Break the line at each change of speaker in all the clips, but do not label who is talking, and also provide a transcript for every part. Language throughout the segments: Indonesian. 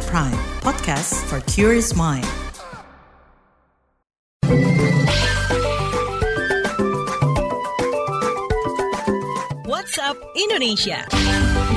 at Prime, podcast for curious mind. WhatsApp Indonesia.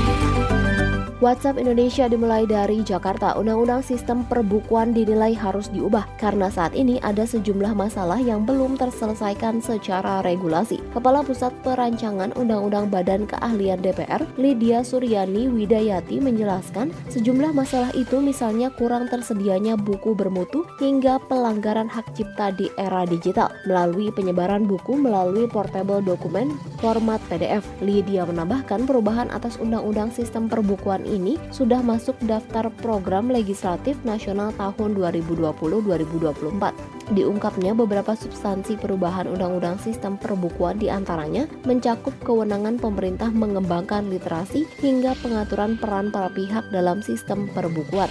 WhatsApp Indonesia dimulai dari Jakarta. Undang-undang sistem perbukuan dinilai harus diubah karena saat ini ada sejumlah masalah yang belum terselesaikan secara regulasi. Kepala Pusat Perancangan Undang-Undang Badan Keahlian DPR, Lydia Suryani Widayati menjelaskan sejumlah masalah itu misalnya kurang tersedianya buku bermutu hingga pelanggaran hak cipta di era digital melalui penyebaran buku melalui portable dokumen format PDF. Lydia menambahkan perubahan atas Undang-Undang Sistem Perbukuan ini sudah masuk daftar program legislatif nasional tahun 2020-2024. Diungkapnya beberapa substansi perubahan Undang-Undang Sistem Perbukuan di antaranya mencakup kewenangan pemerintah mengembangkan literasi hingga pengaturan peran para pihak dalam sistem perbukuan.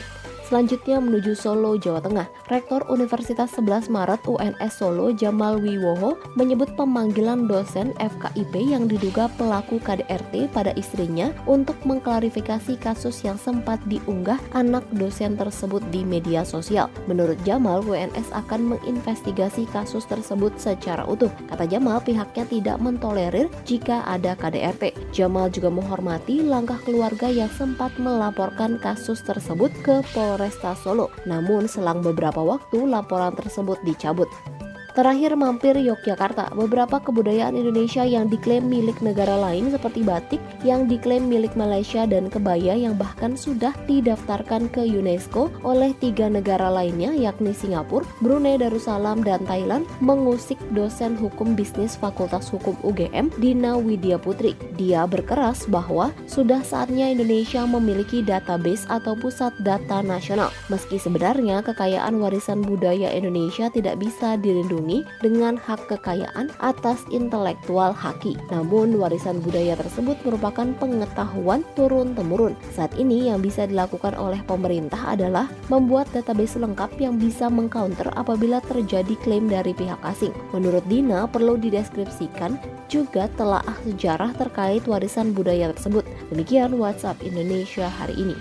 Selanjutnya menuju Solo, Jawa Tengah. Rektor Universitas 11 Maret UNS Solo Jamal Wiwoho menyebut pemanggilan dosen FKIP yang diduga pelaku KDRT pada istrinya untuk mengklarifikasi kasus yang sempat diunggah anak dosen tersebut di media sosial. Menurut Jamal, UNS akan menginvestigasi kasus tersebut secara utuh. Kata Jamal, pihaknya tidak mentolerir jika ada KDRT. Jamal juga menghormati langkah keluarga yang sempat melaporkan kasus tersebut ke Polres Polresta Solo. Namun selang beberapa waktu laporan tersebut dicabut. Terakhir mampir Yogyakarta, beberapa kebudayaan Indonesia yang diklaim milik negara lain seperti batik yang diklaim milik Malaysia dan kebaya yang bahkan sudah didaftarkan ke UNESCO oleh tiga negara lainnya yakni Singapura, Brunei Darussalam, dan Thailand mengusik dosen hukum bisnis Fakultas Hukum UGM Dina Widya Putri. Dia berkeras bahwa sudah saatnya Indonesia memiliki database atau pusat data nasional. Meski sebenarnya kekayaan warisan budaya Indonesia tidak bisa dilindungi dilindungi dengan hak kekayaan atas intelektual haki. Namun warisan budaya tersebut merupakan pengetahuan turun-temurun. Saat ini yang bisa dilakukan oleh pemerintah adalah membuat database lengkap yang bisa mengcounter apabila terjadi klaim dari pihak asing. Menurut Dina, perlu dideskripsikan juga telah sejarah terkait warisan budaya tersebut. Demikian WhatsApp Indonesia hari ini.